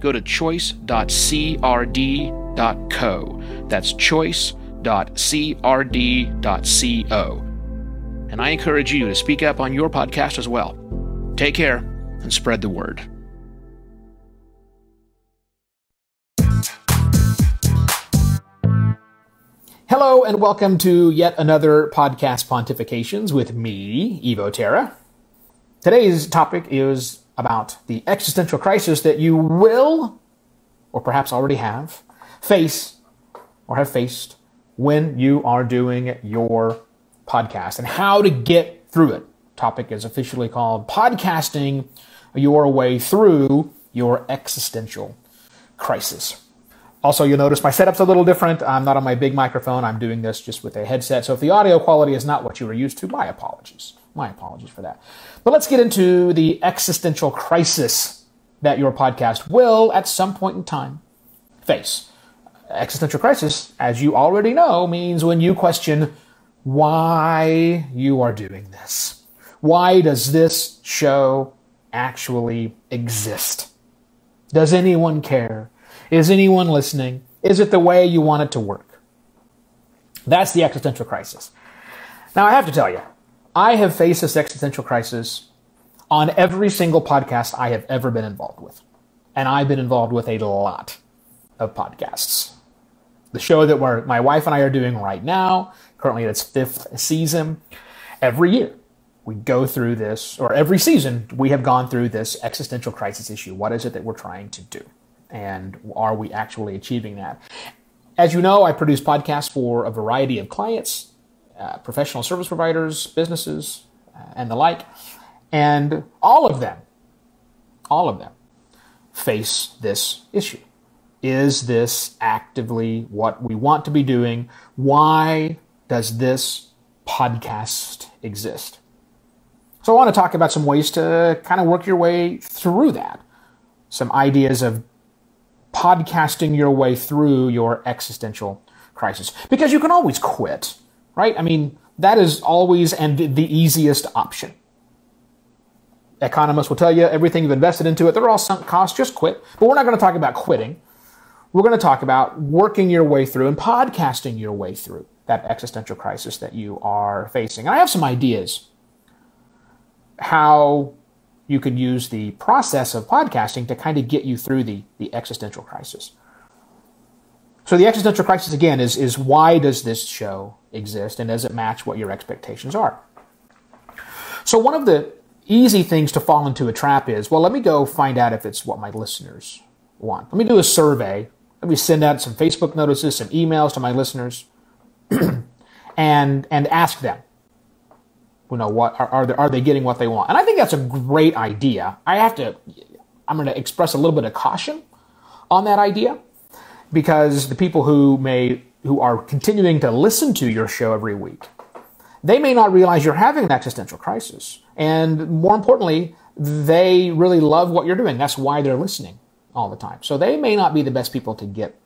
go to choice.crd.co. That's choice.crd.co. And I encourage you to speak up on your podcast as well. Take care and spread the word. Hello, and welcome to yet another podcast pontifications with me, Evo Terra. Today's topic is about the existential crisis that you will, or perhaps already have, face or have faced when you are doing your podcast and how to get through it. Topic is officially called Podcasting Your Way Through Your Existential Crisis. Also, you'll notice my setup's a little different. I'm not on my big microphone. I'm doing this just with a headset. So if the audio quality is not what you were used to, my apologies. My apologies for that. But let's get into the existential crisis that your podcast will, at some point in time, face. Existential crisis, as you already know, means when you question why you are doing this. Why does this show actually exist? Does anyone care? Is anyone listening? Is it the way you want it to work? That's the existential crisis. Now, I have to tell you, I have faced this existential crisis on every single podcast I have ever been involved with. And I've been involved with a lot of podcasts. The show that my wife and I are doing right now, currently its fifth season, every year we go through this, or every season we have gone through this existential crisis issue. What is it that we're trying to do? and are we actually achieving that? As you know, I produce podcasts for a variety of clients, uh, professional service providers, businesses, uh, and the like, and all of them, all of them face this issue. Is this actively what we want to be doing? Why does this podcast exist? So, I want to talk about some ways to kind of work your way through that. Some ideas of podcasting your way through your existential crisis. Because you can always quit, right? I mean, that is always and the easiest option. Economists will tell you everything you've invested into it, they're all sunk costs, just quit. But we're not going to talk about quitting. We're going to talk about working your way through and podcasting your way through that existential crisis that you are facing. And I have some ideas how you could use the process of podcasting to kind of get you through the, the existential crisis. So the existential crisis again is, is why does this show exist and does it match what your expectations are? So one of the easy things to fall into a trap is, well, let me go find out if it's what my listeners want. Let me do a survey. Let me send out some Facebook notices, some emails to my listeners and, and ask them, you know what are, are they, are they getting what they want and i think that's a great idea i have to i'm going to express a little bit of caution on that idea because the people who may who are continuing to listen to your show every week they may not realize you're having an existential crisis and more importantly they really love what you're doing that's why they're listening all the time so they may not be the best people to get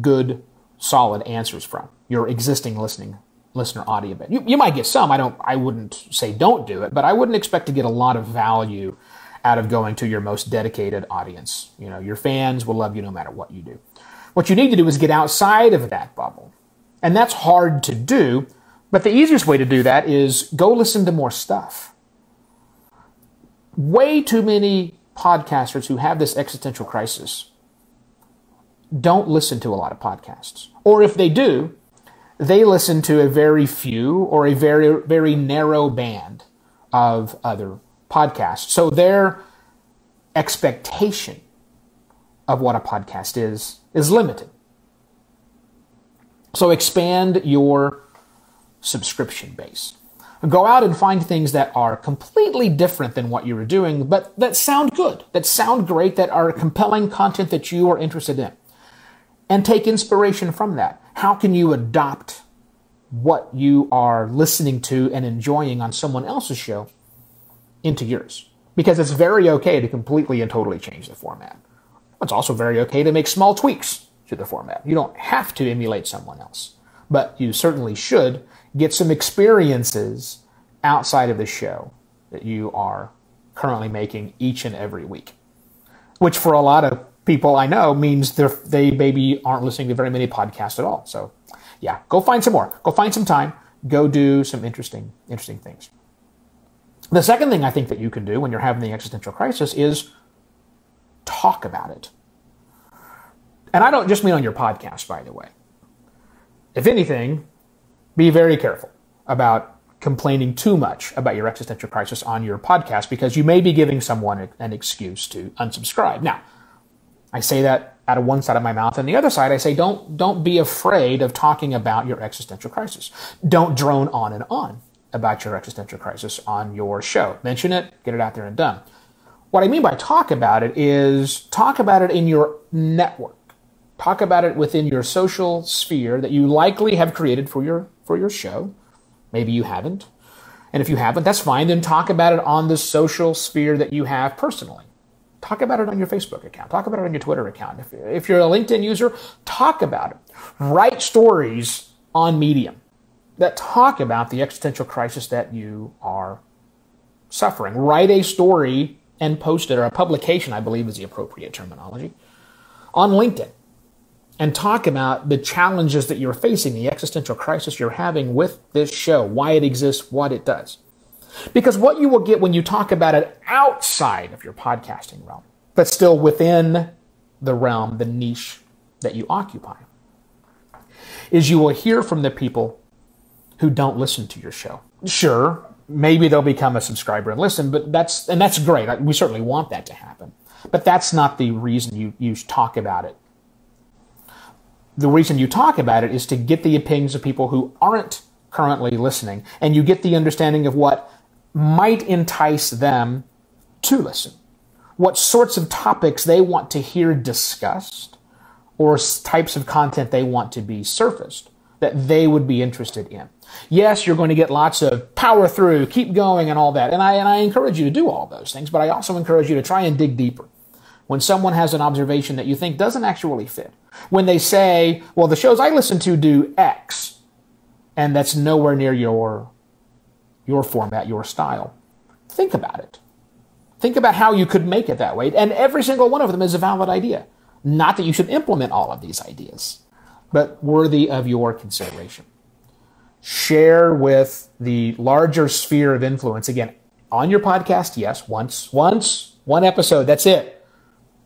good solid answers from your existing listening listener audio You, you might get some. I don't. I wouldn't say don't do it, but I wouldn't expect to get a lot of value out of going to your most dedicated audience. You know, your fans will love you no matter what you do. What you need to do is get outside of that bubble, and that's hard to do. But the easiest way to do that is go listen to more stuff. Way too many podcasters who have this existential crisis don't listen to a lot of podcasts. Or if they do, they listen to a very few or a very, very narrow band of other podcasts. So their expectation of what a podcast is is limited. So expand your subscription base. Go out and find things that are completely different than what you were doing, but that sound good, that sound great, that are compelling content that you are interested in and take inspiration from that. How can you adopt what you are listening to and enjoying on someone else's show into yours? Because it's very okay to completely and totally change the format. It's also very okay to make small tweaks to the format. You don't have to emulate someone else, but you certainly should get some experiences outside of the show that you are currently making each and every week. Which for a lot of people I know means they maybe aren't listening to very many podcasts at all. So yeah, go find some more. Go find some time. Go do some interesting, interesting things. The second thing I think that you can do when you're having the existential crisis is talk about it. And I don't just mean on your podcast, by the way. If anything, be very careful about complaining too much about your existential crisis on your podcast because you may be giving someone an excuse to unsubscribe. Now, I say that out of one side of my mouth, and the other side I say don't don't be afraid of talking about your existential crisis. Don't drone on and on about your existential crisis on your show. Mention it, get it out there and done. What I mean by talk about it is talk about it in your network. Talk about it within your social sphere that you likely have created for your for your show. Maybe you haven't. And if you haven't, that's fine. Then talk about it on the social sphere that you have personally. Talk about it on your Facebook account. Talk about it on your Twitter account. If, if you're a LinkedIn user, talk about it. Write stories on Medium that talk about the existential crisis that you are suffering. Write a story and post it, or a publication, I believe is the appropriate terminology, on LinkedIn and talk about the challenges that you're facing, the existential crisis you're having with this show, why it exists, what it does. Because what you will get when you talk about it outside of your podcasting realm, but still within the realm, the niche that you occupy, is you will hear from the people who don't listen to your show. Sure, maybe they'll become a subscriber and listen, but that's and that's great. We certainly want that to happen. But that's not the reason you, you talk about it the reason you talk about it is to get the opinions of people who aren't currently listening, and you get the understanding of what might entice them to listen. What sorts of topics they want to hear discussed, or types of content they want to be surfaced that they would be interested in. Yes, you're going to get lots of power through, keep going, and all that. And I, and I encourage you to do all those things, but I also encourage you to try and dig deeper. When someone has an observation that you think doesn't actually fit, when they say, well, the shows I listen to do X, and that's nowhere near your, your format, your style. Think about it. Think about how you could make it that way. And every single one of them is a valid idea. Not that you should implement all of these ideas, but worthy of your consideration. Share with the larger sphere of influence. Again, on your podcast, yes, once, once, one episode, that's it.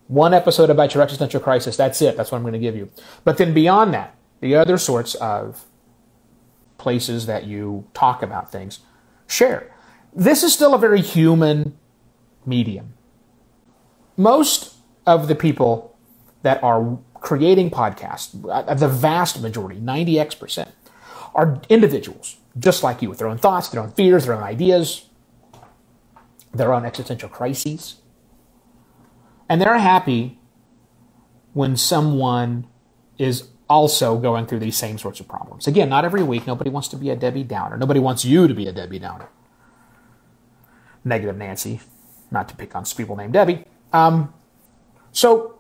One episode about your existential crisis. That's it. That's what I'm going to give you. But then beyond that, the other sorts of places that you talk about things, share. This is still a very human medium. Most of the people that are creating podcasts, uh, the vast majority, 90x percent, are individuals, just like you, with their own thoughts, their own fears, their own ideas, their own existential crises. And they're happy when someone is also going through these same sorts of problems. Again, not every week. Nobody wants to be a Debbie Downer. Nobody wants you to be a Debbie Downer. Negative Nancy, not to pick on people named Debbie. Um, so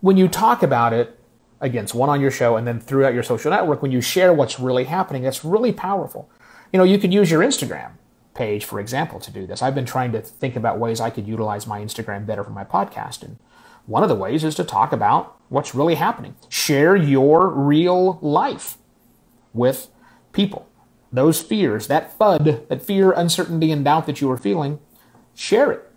when you talk about it, against one on your show and then throughout your social network, when you share what's really happening, that's really powerful. You know, you could use your Instagram page, for example, to do this. I've been trying to think about ways I could utilize my Instagram better for my podcast. And one of the ways is to talk about what's really happening. Share your real life with people. Those fears, that FUD, that fear, uncertainty, and doubt that you are feeling, share it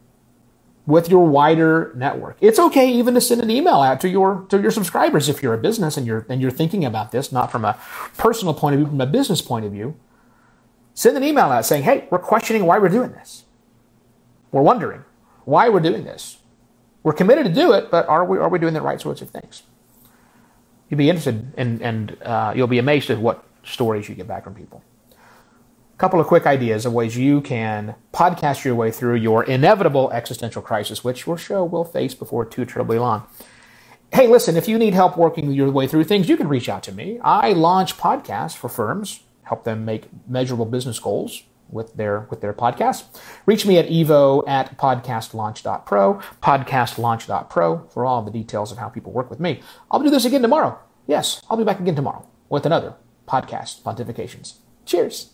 with your wider network. It's okay even to send an email out to your to your subscribers if you're a business and you're and you're thinking about this not from a personal point of view, from a business point of view. Send an email out saying, hey, we're questioning why we're doing this. We're wondering why we're doing this. We're committed to do it, but are we, are we doing the right sorts of things? You'd be interested and, and uh, you'll be amazed at what stories you get back from people. Couple of quick ideas of ways you can podcast your way through your inevitable existential crisis, which show will face before too terribly long. Hey, listen, if you need help working your way through things, you can reach out to me. I launch podcasts for firms, help them make measurable business goals with their with their podcasts. Reach me at evo at podcastlaunch.pro, podcastlaunch.pro for all the details of how people work with me. I'll do this again tomorrow. Yes, I'll be back again tomorrow with another podcast pontifications. Cheers.